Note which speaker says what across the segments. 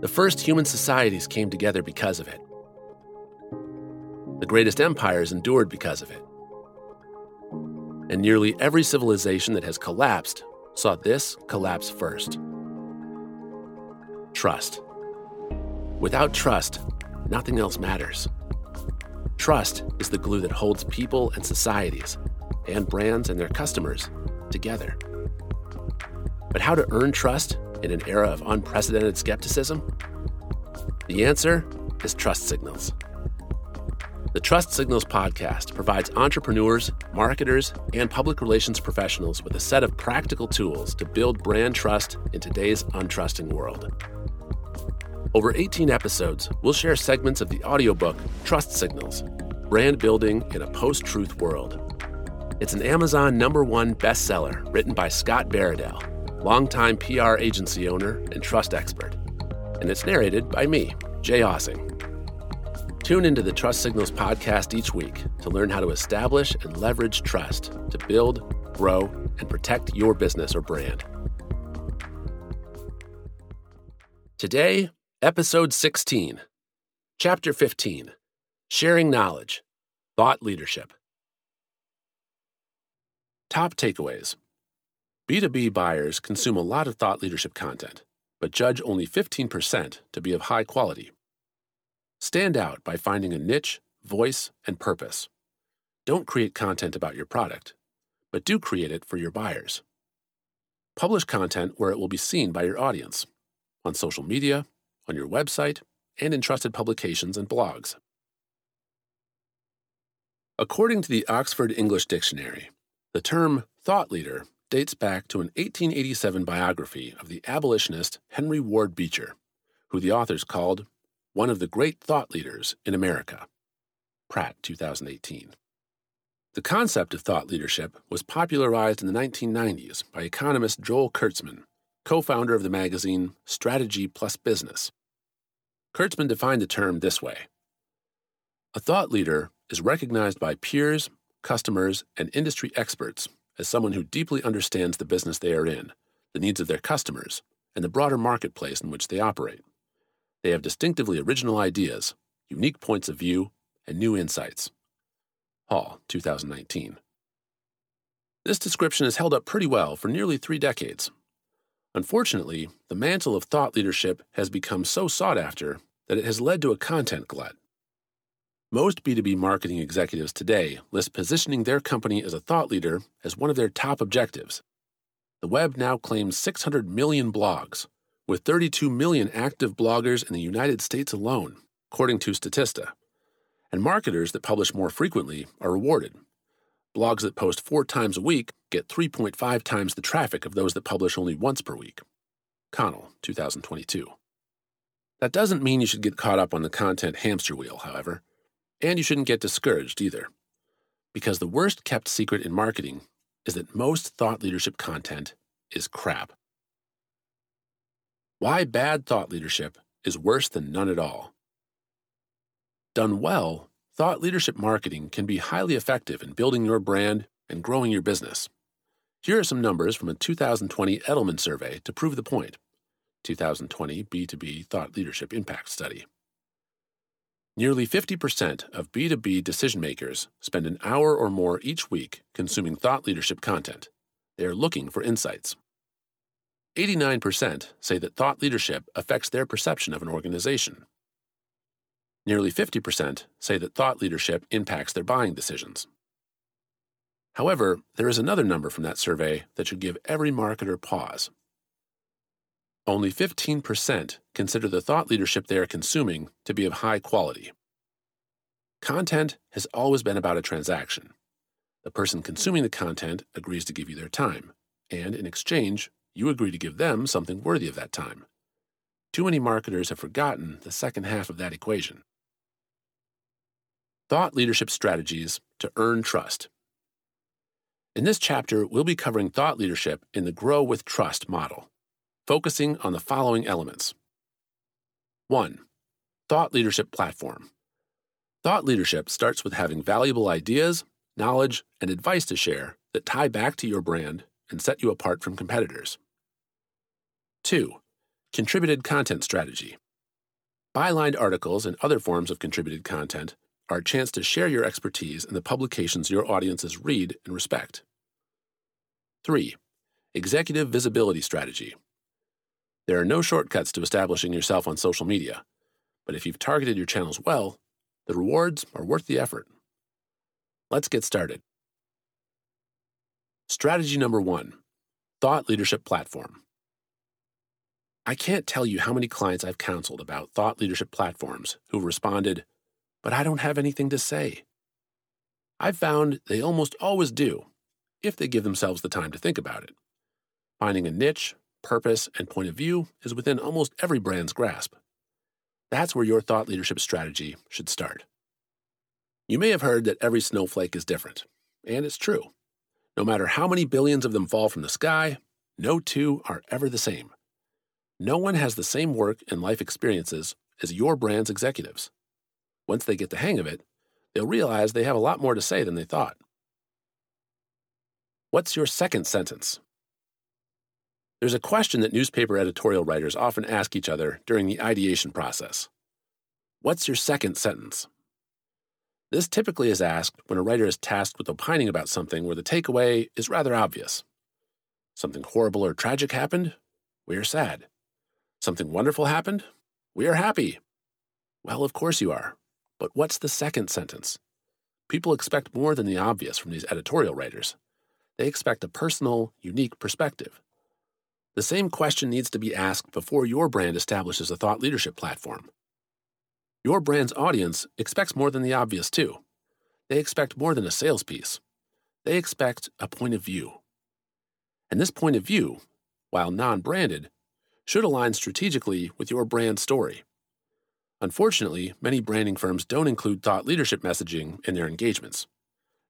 Speaker 1: The first human societies came together because of it. The greatest empires endured because of it. And nearly every civilization that has collapsed saw this collapse first. Trust. Without trust, nothing else matters. Trust is the glue that holds people and societies, and brands and their customers together. But how to earn trust in an era of unprecedented skepticism? The answer is trust signals. The Trust Signals podcast provides entrepreneurs, marketers, and public relations professionals with a set of practical tools to build brand trust in today's untrusting world. Over 18 episodes, we'll share segments of the audiobook Trust Signals Brand Building in a Post Truth World. It's an Amazon number one bestseller written by Scott Baradell, longtime PR agency owner and trust expert. And it's narrated by me, Jay Ossing. Tune into the Trust Signals podcast each week to learn how to establish and leverage trust to build, grow, and protect your business or brand. Today, Episode 16, Chapter 15 Sharing Knowledge, Thought Leadership. Top takeaways B2B buyers consume a lot of thought leadership content, but judge only 15% to be of high quality. Stand out by finding a niche, voice, and purpose. Don't create content about your product, but do create it for your buyers. Publish content where it will be seen by your audience on social media, on your website, and in trusted publications and blogs. According to the Oxford English Dictionary, the term thought leader dates back to an 1887 biography of the abolitionist Henry Ward Beecher, who the authors called one of the great thought leaders in America. Pratt, 2018. The concept of thought leadership was popularized in the 1990s by economist Joel Kurtzman, co founder of the magazine Strategy Plus Business. Kurtzman defined the term this way A thought leader is recognized by peers, customers, and industry experts as someone who deeply understands the business they are in, the needs of their customers, and the broader marketplace in which they operate. They have distinctively original ideas, unique points of view, and new insights. Hall, 2019. This description has held up pretty well for nearly three decades. Unfortunately, the mantle of thought leadership has become so sought after that it has led to a content glut. Most B2B marketing executives today list positioning their company as a thought leader as one of their top objectives. The web now claims 600 million blogs, with 32 million active bloggers in the United States alone, according to Statista. And marketers that publish more frequently are rewarded. Blogs that post four times a week get 3.5 times the traffic of those that publish only once per week. Connell, 2022. That doesn't mean you should get caught up on the content hamster wheel, however. And you shouldn't get discouraged either. Because the worst kept secret in marketing is that most thought leadership content is crap. Why bad thought leadership is worse than none at all. Done well, thought leadership marketing can be highly effective in building your brand and growing your business. Here are some numbers from a 2020 Edelman survey to prove the 2020 B2B Thought Leadership Impact Study. Nearly 50% of B2B decision makers spend an hour or more each week consuming thought leadership content. They are looking for insights. 89% say that thought leadership affects their perception of an organization. Nearly 50% say that thought leadership impacts their buying decisions. However, there is another number from that survey that should give every marketer pause. Only 15% consider the thought leadership they are consuming to be of high quality. Content has always been about a transaction. The person consuming the content agrees to give you their time, and in exchange, you agree to give them something worthy of that time. Too many marketers have forgotten the second half of that equation. Thought leadership strategies to earn trust. In this chapter, we'll be covering thought leadership in the Grow with Trust model focusing on the following elements 1. Thought Leadership Platform. Thought leadership starts with having valuable ideas, knowledge, and advice to share that tie back to your brand and set you apart from competitors. 2. Contributed Content Strategy. Bylined articles and other forms of contributed content are a chance to share your expertise in the publications your audiences read and respect. 3. Executive Visibility Strategy. There are no shortcuts to establishing yourself on social media, but if you've targeted your channels well, the rewards are worth the effort. Let's get started. Strategy number one Thought Leadership Platform. I can't tell you how many clients I've counseled about thought leadership platforms who've responded, but I don't have anything to say. I've found they almost always do, if they give themselves the time to think about it. Finding a niche, purpose, and point of view is within almost every brand's grasp. That's where your thought leadership strategy should start. You may have heard that every snowflake is different, and it's true. No matter how many billions of them fall from the sky, no two are ever the same. No one has the same work and life experiences as your brand's executives. Once they get the hang of it, they'll realize they have a lot more to say than they thought. What's your second sentence? There's a question that newspaper editorial writers often ask each other during the ideation process What's your second sentence? This typically is asked when a writer is tasked with opining about something where the takeaway is rather obvious. Something horrible or tragic happened? We are sad. Something wonderful happened? We are happy. Well, of course you are. But what's the second sentence? People expect more than the obvious from these editorial writers. They expect a personal, unique perspective. The same question needs to be asked before your brand establishes a thought leadership platform. Your brand's audience expects more than the obvious, too. They expect more than a sales piece. They expect a point of view. And this point of view, while non branded, should align strategically with your brand story. Unfortunately, many branding firms don't include thought leadership messaging in their engagements.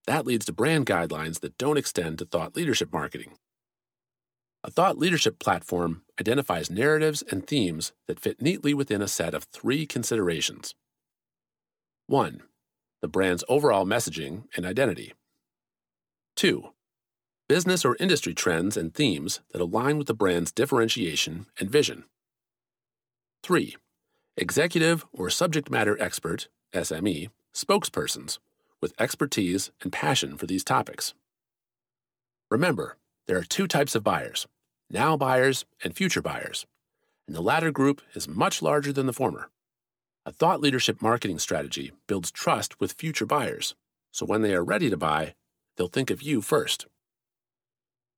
Speaker 1: That leads to brand guidelines that don't extend to thought leadership marketing. A thought leadership platform identifies narratives and themes that fit neatly within a set of three considerations 1. The brand's overall messaging and identity. 2 business or industry trends and themes that align with the brand's differentiation and vision. 3. Executive or subject matter expert, SME, spokespersons with expertise and passion for these topics. Remember, there are two types of buyers now buyers and future buyers, and the latter group is much larger than the former. A thought leadership marketing strategy builds trust with future buyers, so when they are ready to buy, they'll think of you first.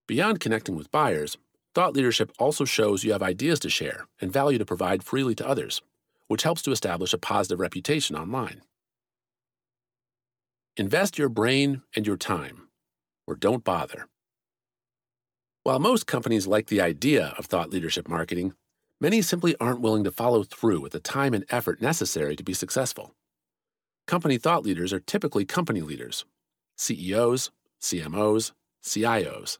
Speaker 1: Beyond connecting with buyers, thought leadership also shows you have ideas to share and value to provide freely to others, which helps to establish a positive reputation online. Invest your brain and your time, or don't bother. While most companies like the idea of thought leadership marketing, many simply aren't willing to follow through with the time and effort necessary to be successful. Company thought leaders are typically company leaders CEOs, CMOs, CIOs.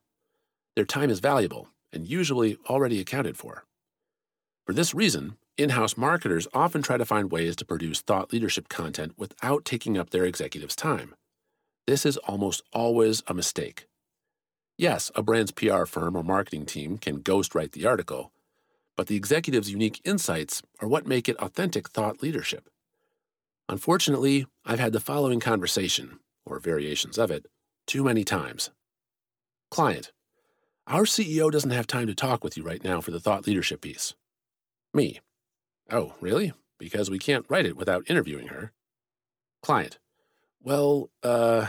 Speaker 1: Their time is valuable and usually already accounted for. For this reason, in house marketers often try to find ways to produce thought leadership content without taking up their executives' time. This is almost always a mistake. Yes, a brand's PR firm or marketing team can ghostwrite the article, but the executive's unique insights are what make it authentic thought leadership. Unfortunately, I've had the following conversation, or variations of it, too many times. Client, our CEO doesn't have time to talk with you right now for the thought leadership piece. Me. Oh, really? Because we can't write it without interviewing her. Client. Well, uh,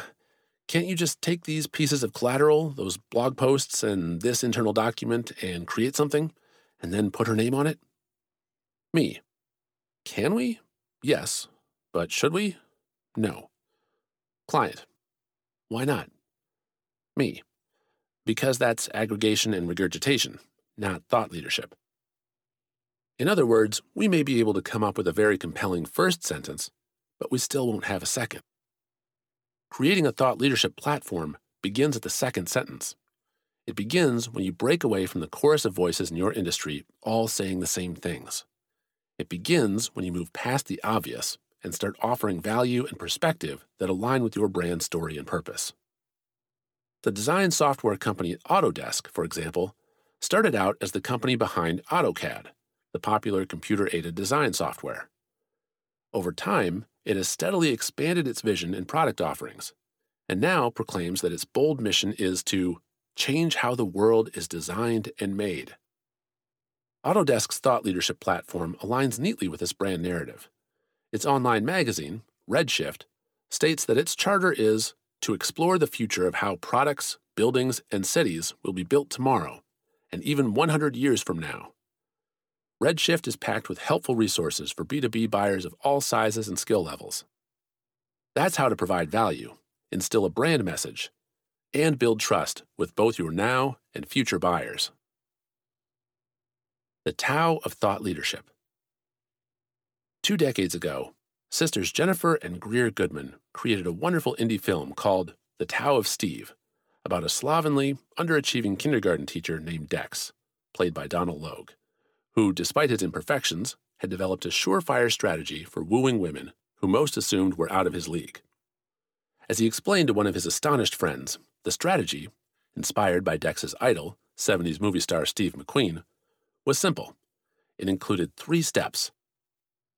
Speaker 1: can't you just take these pieces of collateral, those blog posts, and this internal document and create something, and then put her name on it? Me. Can we? Yes. But should we? No. Client. Why not? Me because that's aggregation and regurgitation, not thought leadership. In other words, we may be able to come up with a very compelling first sentence, but we still won't have a second. Creating a thought leadership platform begins at the second sentence. It begins when you break away from the chorus of voices in your industry all saying the same things. It begins when you move past the obvious and start offering value and perspective that align with your brand story and purpose. The design software company Autodesk, for example, started out as the company behind AutoCAD, the popular computer aided design software. Over time, it has steadily expanded its vision and product offerings, and now proclaims that its bold mission is to change how the world is designed and made. Autodesk's thought leadership platform aligns neatly with this brand narrative. Its online magazine, Redshift, states that its charter is to explore the future of how products, buildings, and cities will be built tomorrow, and even 100 years from now. Redshift is packed with helpful resources for B2B buyers of all sizes and skill levels. That's how to provide value, instill a brand message, and build trust with both your now and future buyers. The Tao of Thought Leadership. Two decades ago, sisters Jennifer and Greer Goodman created a wonderful indie film called The Tao of Steve about a slovenly, underachieving kindergarten teacher named Dex, played by Donal Logue, who, despite his imperfections, had developed a surefire strategy for wooing women who most assumed were out of his league. As he explained to one of his astonished friends, the strategy, inspired by Dex's idol, 70s movie star Steve McQueen, was simple. It included three steps.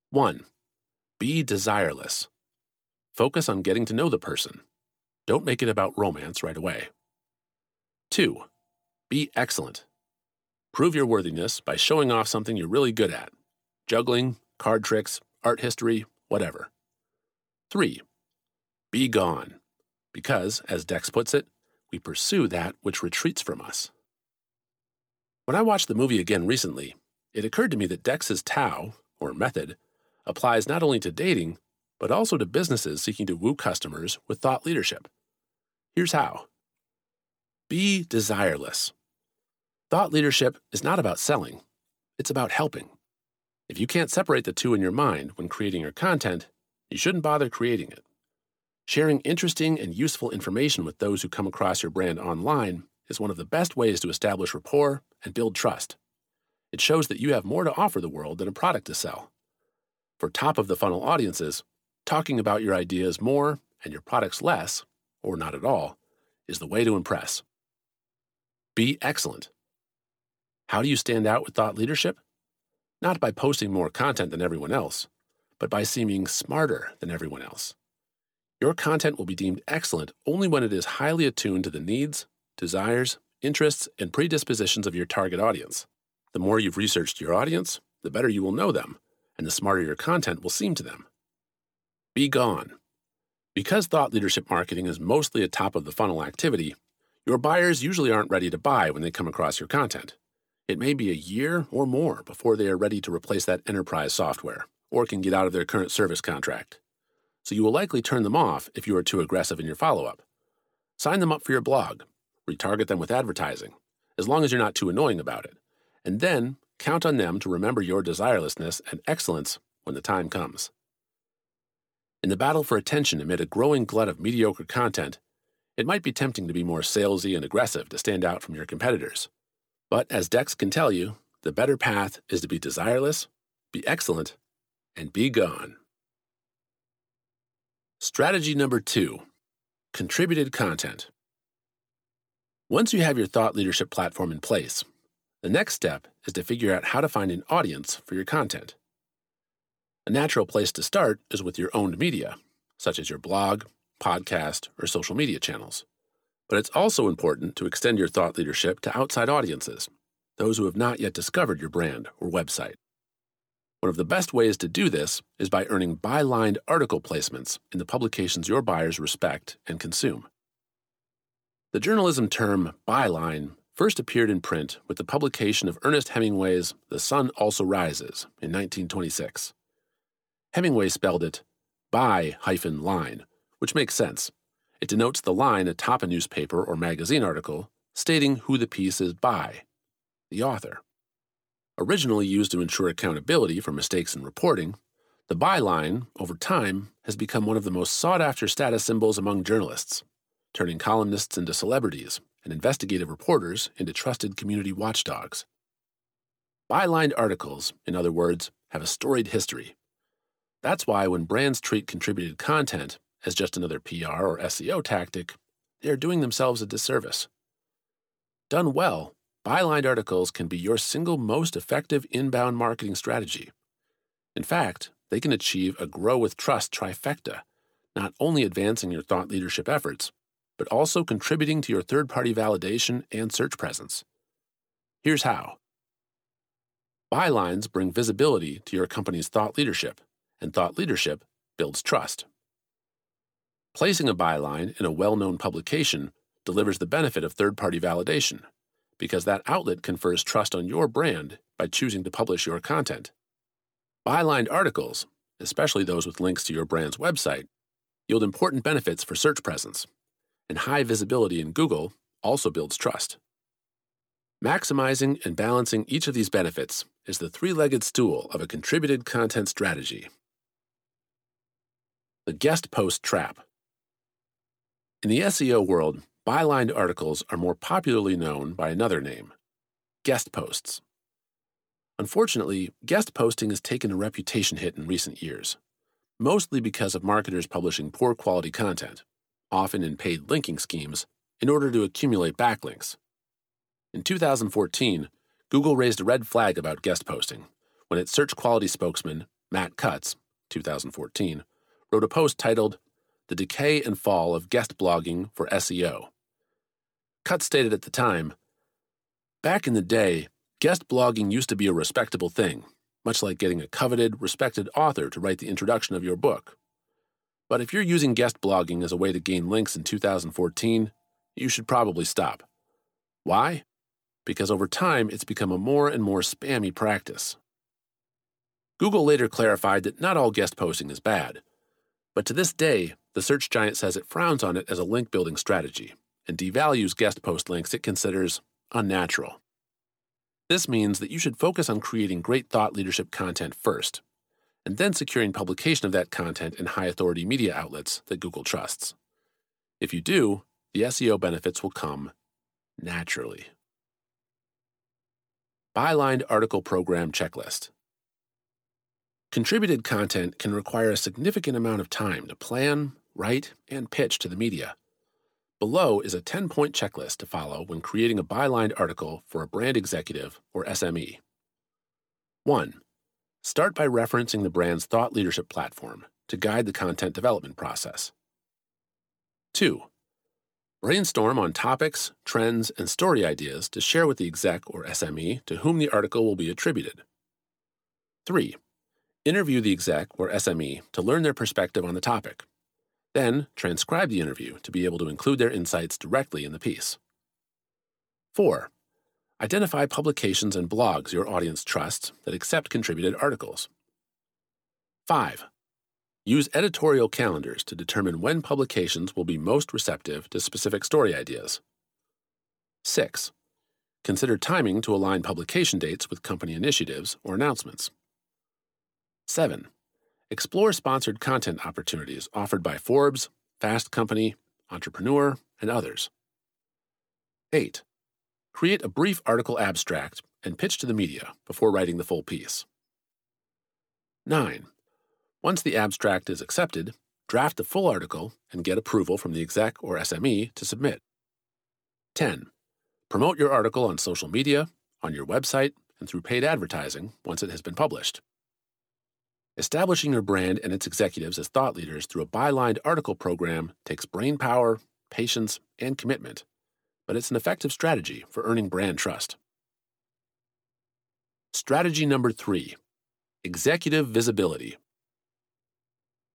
Speaker 1: 1. Be desireless. Focus on getting to know the person. Don't make it about romance right away. 2. Be excellent. Prove your worthiness by showing off something you're really good at juggling, card tricks, art history, whatever. 3. Be gone. Because, as Dex puts it, we pursue that which retreats from us. When I watched the movie again recently, it occurred to me that Dex's Tao, or method, applies not only to dating, but also to businesses seeking to woo customers with thought leadership. Here's how Be desireless. Thought leadership is not about selling, it's about helping. If you can't separate the two in your mind when creating your content, you shouldn't bother creating it. Sharing interesting and useful information with those who come across your brand online is one of the best ways to establish rapport and build trust. It shows that you have more to offer the world than a product to sell. For top of the funnel audiences, talking about your ideas more and your products less, or not at all, is the way to impress. Be excellent. How do you stand out with thought leadership? Not by posting more content than everyone else, but by seeming smarter than everyone else. Your content will be deemed excellent only when it is highly attuned to the needs, desires, interests, and predispositions of your target audience. The more you've researched your audience, the better you will know them, and the smarter your content will seem to them. Be gone. Because thought leadership marketing is mostly a top of the funnel activity, your buyers usually aren't ready to buy when they come across your content. It may be a year or more before they are ready to replace that enterprise software or can get out of their current service contract. So you will likely turn them off if you are too aggressive in your follow up. Sign them up for your blog, retarget them with advertising, as long as you're not too annoying about it, and then count on them to remember your desirelessness and excellence when the time comes. In the battle for attention amid a growing glut of mediocre content, it might be tempting to be more salesy and aggressive to stand out from your competitors. But as Dex can tell you, the better path is to be desireless, be excellent, and be gone. Strategy number two contributed content. Once you have your thought leadership platform in place, the next step is to figure out how to find an audience for your content. A natural place to start is with your owned media, such as your blog, podcast, or social media channels. But it's also important to extend your thought leadership to outside audiences, those who have not yet discovered your brand or website. One of the best ways to do this is by earning bylined article placements in the publications your buyers respect and consume. The journalism term byline first appeared in print with the publication of Ernest Hemingway's The Sun Also Rises in 1926. Hemingway spelled it by hyphen line, which makes sense. It denotes the line atop a newspaper or magazine article stating who the piece is by, the author. Originally used to ensure accountability for mistakes in reporting, the byline, over time, has become one of the most sought after status symbols among journalists turning columnists into celebrities and investigative reporters into trusted community watchdogs. Bylined articles, in other words, have a storied history. That's why when brands treat contributed content as just another PR or SEO tactic, they are doing themselves a disservice. Done well, bylined articles can be your single most effective inbound marketing strategy. In fact, they can achieve a grow with trust trifecta, not only advancing your thought leadership efforts, but also contributing to your third party validation and search presence. Here's how Bylines bring visibility to your company's thought leadership, and thought leadership builds trust. Placing a byline in a well known publication delivers the benefit of third party validation, because that outlet confers trust on your brand by choosing to publish your content. Bylined articles, especially those with links to your brand's website, yield important benefits for search presence, and high visibility in Google also builds trust. Maximizing and balancing each of these benefits is the three legged stool of a contributed content strategy. The guest post trap. In the SEO world, bylined articles are more popularly known by another name guest posts. Unfortunately, guest posting has taken a reputation hit in recent years, mostly because of marketers publishing poor quality content, often in paid linking schemes, in order to accumulate backlinks. In 2014, Google raised a red flag about guest posting when its search quality spokesman, Matt Cutts, 2014, wrote a post titled The Decay and Fall of Guest Blogging for SEO. Cutts stated at the time Back in the day, guest blogging used to be a respectable thing, much like getting a coveted, respected author to write the introduction of your book. But if you're using guest blogging as a way to gain links in 2014, you should probably stop. Why? because over time it's become a more and more spammy practice. Google later clarified that not all guest posting is bad, but to this day, the search giant says it frowns on it as a link building strategy and devalues guest post links it considers unnatural. This means that you should focus on creating great thought leadership content first, and then securing publication of that content in high authority media outlets that Google trusts. If you do, the SEO benefits will come naturally. Bylined Article Program Checklist. Contributed content can require a significant amount of time to plan, write, and pitch to the media. Below is a 10 point checklist to follow when creating a bylined article for a brand executive or SME. 1. Start by referencing the brand's thought leadership platform to guide the content development process. 2. Brainstorm on topics, trends, and story ideas to share with the exec or SME to whom the article will be attributed. 3. Interview the exec or SME to learn their perspective on the topic. Then, transcribe the interview to be able to include their insights directly in the piece. 4. Identify publications and blogs your audience trusts that accept contributed articles. 5. Use editorial calendars to determine when publications will be most receptive to specific story ideas. 6. Consider timing to align publication dates with company initiatives or announcements. 7. Explore sponsored content opportunities offered by Forbes, Fast Company, Entrepreneur, and others. 8. Create a brief article abstract and pitch to the media before writing the full piece. 9. Once the abstract is accepted, draft the full article and get approval from the exec or SME to submit. 10. Promote your article on social media, on your website, and through paid advertising once it has been published. Establishing your brand and its executives as thought leaders through a bylined article program takes brain power, patience, and commitment, but it's an effective strategy for earning brand trust. Strategy number three executive visibility.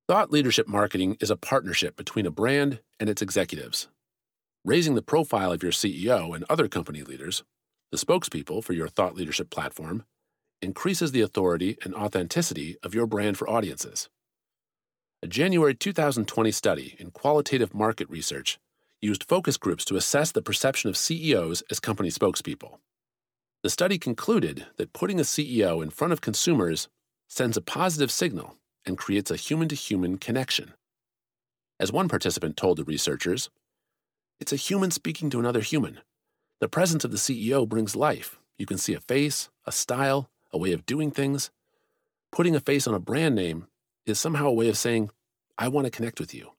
Speaker 1: Thought leadership marketing is a partnership between a brand and its executives. Raising the profile of your CEO and other company leaders, the spokespeople for your thought leadership platform, increases the authority and authenticity of your brand for audiences. A January 2020 study in qualitative market research used focus groups to assess the perception of CEOs as company spokespeople. The study concluded that putting a CEO in front of consumers sends a positive signal and creates a human to human connection. As one participant told the researchers, it's a human speaking to another human. The presence of the CEO brings life. You can see a face, a style, a way of doing things. Putting a face on a brand name is somehow a way of saying, I want to connect with you.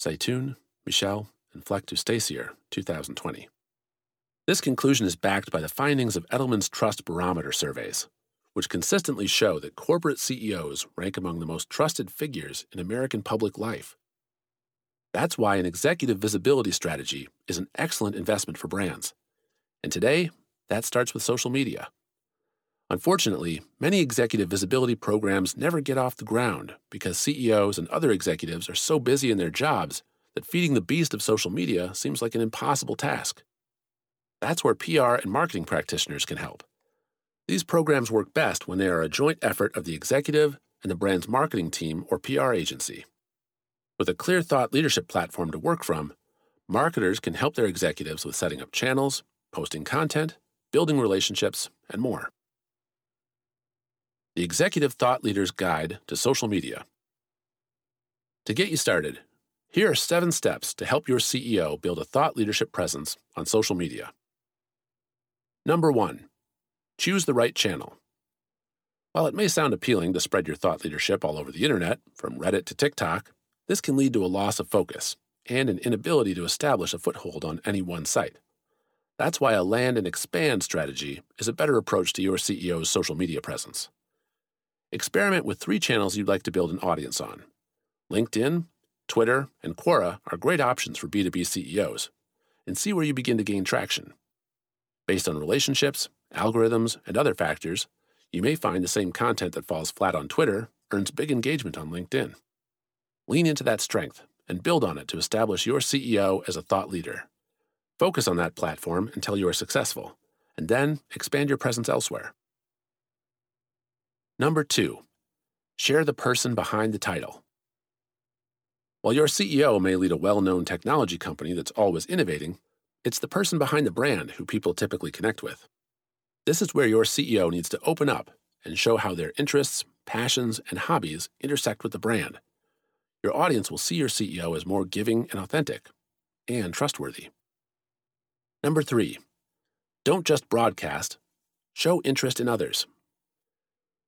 Speaker 1: Zeitoun, Michel, and Fleck to Stasier, 2020. This conclusion is backed by the findings of Edelman's Trust Barometer surveys, which consistently show that corporate CEOs rank among the most trusted figures in American public life. That's why an executive visibility strategy is an excellent investment for brands. And today, that starts with social media. Unfortunately, many executive visibility programs never get off the ground because CEOs and other executives are so busy in their jobs that feeding the beast of social media seems like an impossible task. That's where PR and marketing practitioners can help. These programs work best when they are a joint effort of the executive and the brand's marketing team or PR agency. With a clear thought leadership platform to work from, marketers can help their executives with setting up channels, posting content, building relationships, and more. The Executive Thought Leader's Guide to Social Media. To get you started, here are seven steps to help your CEO build a thought leadership presence on social media. Number one, choose the right channel. While it may sound appealing to spread your thought leadership all over the internet, from Reddit to TikTok, this can lead to a loss of focus and an inability to establish a foothold on any one site. That's why a land and expand strategy is a better approach to your CEO's social media presence. Experiment with three channels you'd like to build an audience on. LinkedIn, Twitter, and Quora are great options for B2B CEOs, and see where you begin to gain traction. Based on relationships, algorithms, and other factors, you may find the same content that falls flat on Twitter earns big engagement on LinkedIn. Lean into that strength and build on it to establish your CEO as a thought leader. Focus on that platform until you are successful, and then expand your presence elsewhere. Number two, share the person behind the title. While your CEO may lead a well known technology company that's always innovating, it's the person behind the brand who people typically connect with. This is where your CEO needs to open up and show how their interests, passions, and hobbies intersect with the brand. Your audience will see your CEO as more giving and authentic, and trustworthy. Number three, don't just broadcast, show interest in others.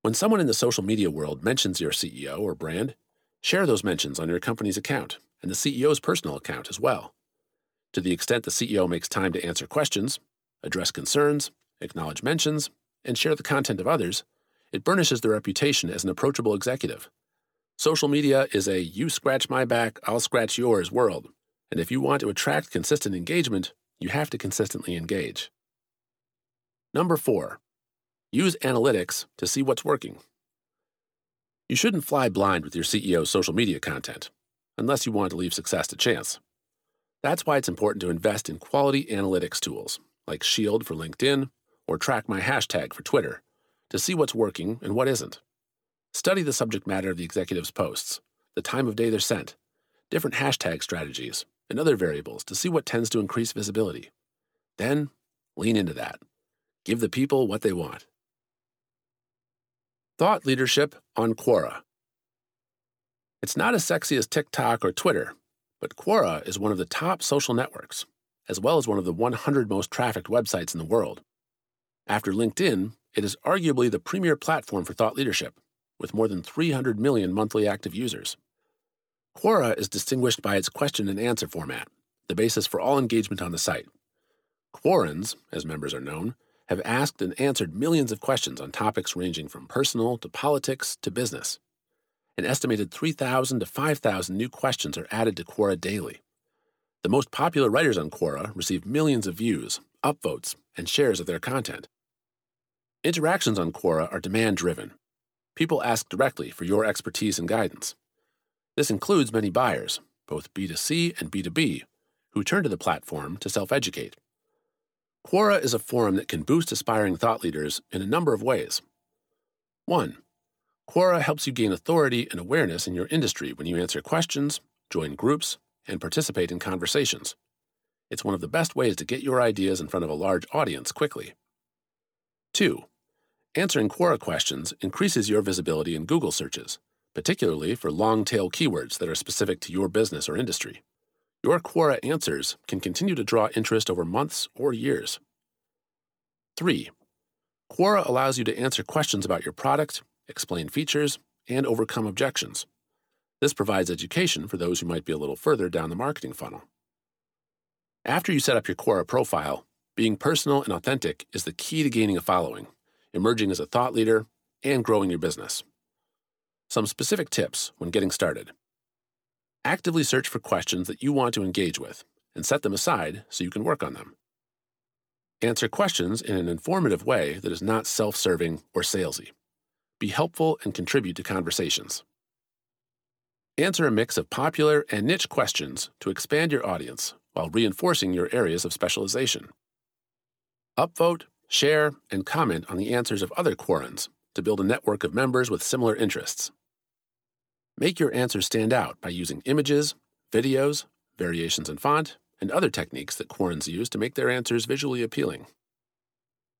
Speaker 1: When someone in the social media world mentions your CEO or brand, share those mentions on your company's account and the CEO's personal account as well. To the extent the CEO makes time to answer questions, address concerns, acknowledge mentions, and share the content of others, it burnishes their reputation as an approachable executive. Social media is a you scratch my back, I'll scratch yours world, and if you want to attract consistent engagement, you have to consistently engage. Number four, use analytics to see what's working. You shouldn't fly blind with your CEO's social media content, unless you want to leave success to chance. That's why it's important to invest in quality analytics tools, like Shield for LinkedIn or Track My Hashtag for Twitter, to see what's working and what isn't. Study the subject matter of the executive's posts, the time of day they're sent, different hashtag strategies, and other variables to see what tends to increase visibility. Then, lean into that. Give the people what they want. Thought leadership on Quora. It's not as sexy as TikTok or Twitter, but Quora is one of the top social networks, as well as one of the 100 most trafficked websites in the world. After LinkedIn, it is arguably the premier platform for thought leadership, with more than 300 million monthly active users. Quora is distinguished by its question and answer format, the basis for all engagement on the site. Quorans, as members are known, have asked and answered millions of questions on topics ranging from personal to politics to business. An estimated 3,000 to 5,000 new questions are added to Quora daily. The most popular writers on Quora receive millions of views, upvotes, and shares of their content. Interactions on Quora are demand driven. People ask directly for your expertise and guidance. This includes many buyers, both B2C and B2B, who turn to the platform to self educate. Quora is a forum that can boost aspiring thought leaders in a number of ways. 1. Quora helps you gain authority and awareness in your industry when you answer questions, join groups, and participate in conversations. It's one of the best ways to get your ideas in front of a large audience quickly. 2. Answering Quora questions increases your visibility in Google searches particularly for long tail keywords that are specific to your business or industry. Your Quora answers can continue to draw interest over months or years. 3. Quora allows you to answer questions about your product, explain features, and overcome objections. This provides education for those who might be a little further down the marketing funnel. After you set up your Quora profile, being personal and authentic is the key to gaining a following, emerging as a thought leader, and growing your business. Some specific tips when getting started. Actively search for questions that you want to engage with and set them aside so you can work on them. Answer questions in an informative way that is not self serving or salesy. Be helpful and contribute to conversations. Answer a mix of popular and niche questions to expand your audience while reinforcing your areas of specialization. Upvote, share, and comment on the answers of other Quorans to build a network of members with similar interests. Make your answers stand out by using images, videos, variations in font, and other techniques that Quorans use to make their answers visually appealing.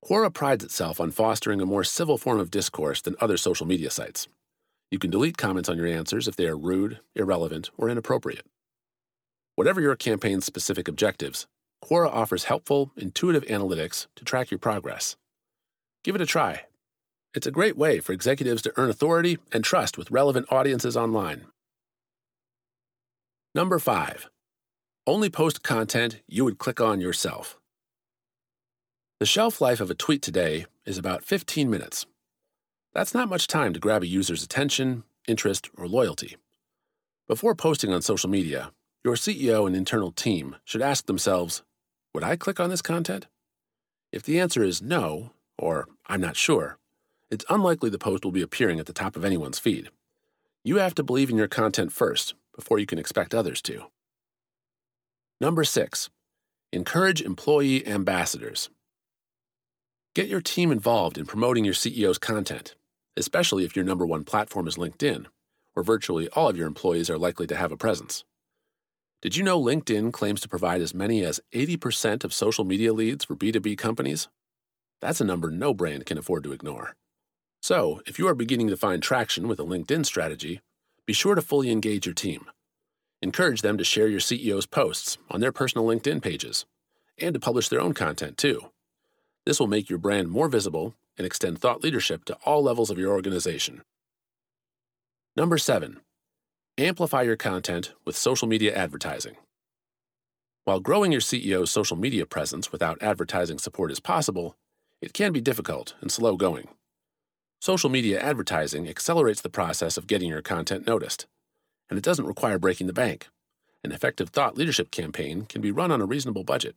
Speaker 1: Quora prides itself on fostering a more civil form of discourse than other social media sites. You can delete comments on your answers if they are rude, irrelevant, or inappropriate. Whatever your campaign's specific objectives, Quora offers helpful, intuitive analytics to track your progress. Give it a try. It's a great way for executives to earn authority and trust with relevant audiences online. Number 5. Only post content you would click on yourself. The shelf life of a tweet today is about 15 minutes. That's not much time to grab a user's attention, interest, or loyalty. Before posting on social media, your CEO and internal team should ask themselves Would I click on this content? If the answer is no, or I'm not sure, it's unlikely the post will be appearing at the top of anyone's feed. You have to believe in your content first before you can expect others to. Number six, encourage employee ambassadors. Get your team involved in promoting your CEO's content, especially if your number one platform is LinkedIn, where virtually all of your employees are likely to have a presence. Did you know LinkedIn claims to provide as many as 80% of social media leads for B2B companies? That's a number no brand can afford to ignore. So, if you are beginning to find traction with a LinkedIn strategy, be sure to fully engage your team. Encourage them to share your CEO's posts on their personal LinkedIn pages and to publish their own content too. This will make your brand more visible and extend thought leadership to all levels of your organization. Number seven, amplify your content with social media advertising. While growing your CEO's social media presence without advertising support is possible, it can be difficult and slow going. Social media advertising accelerates the process of getting your content noticed and it doesn't require breaking the bank. An effective thought leadership campaign can be run on a reasonable budget.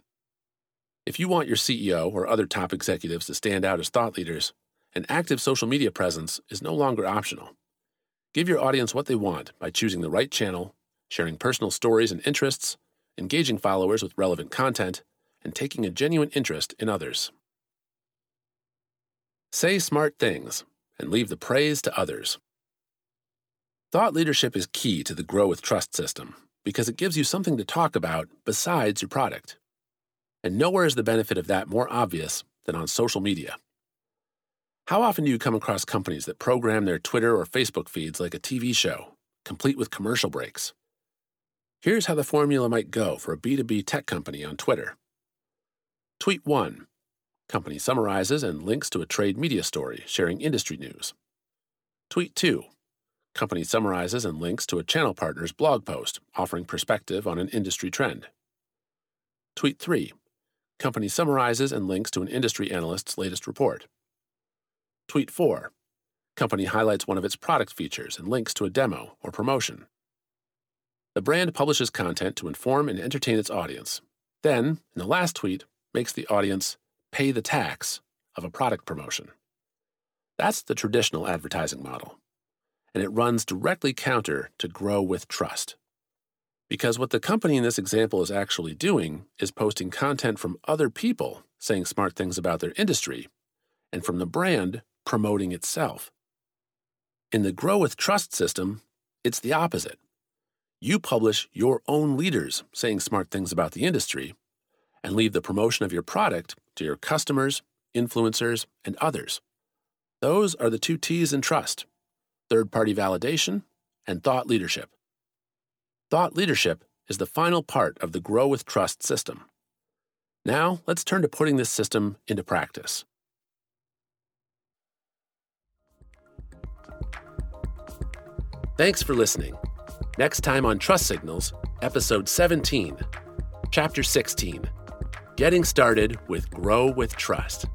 Speaker 1: If you want your CEO or other top executives to stand out as thought leaders, an active social media presence is no longer optional. Give your audience what they want by choosing the right channel, sharing personal stories and interests, engaging followers with relevant content, and taking a genuine interest in others. Say smart things and leave the praise to others. Thought leadership is key to the Grow with Trust system because it gives you something to talk about besides your product. And nowhere is the benefit of that more obvious than on social media. How often do you come across companies that program their Twitter or Facebook feeds like a TV show, complete with commercial breaks? Here's how the formula might go for a B2B tech company on Twitter. Tweet 1 Company summarizes and links to a trade media story sharing industry news. Tweet 2 Company summarizes and links to a channel partner's blog post offering perspective on an industry trend. Tweet 3. Company summarizes and links to an industry analyst's latest report. Tweet 4. Company highlights one of its product features and links to a demo or promotion. The brand publishes content to inform and entertain its audience. Then, in the last tweet, makes the audience pay the tax of a product promotion. That's the traditional advertising model and it runs directly counter to grow with trust. Because what the company in this example is actually doing is posting content from other people saying smart things about their industry, and from the brand promoting itself. In the Grow with Trust system, it's the opposite. You publish your own leaders saying smart things about the industry and leave the promotion of your product to your customers, influencers, and others. Those are the two T's in trust third party validation, and thought leadership. Thought leadership is the final part of the Grow with Trust system. Now, let's turn to putting this system into practice. Thanks for listening. Next time on Trust Signals, Episode 17, Chapter 16 getting started with Grow with Trust.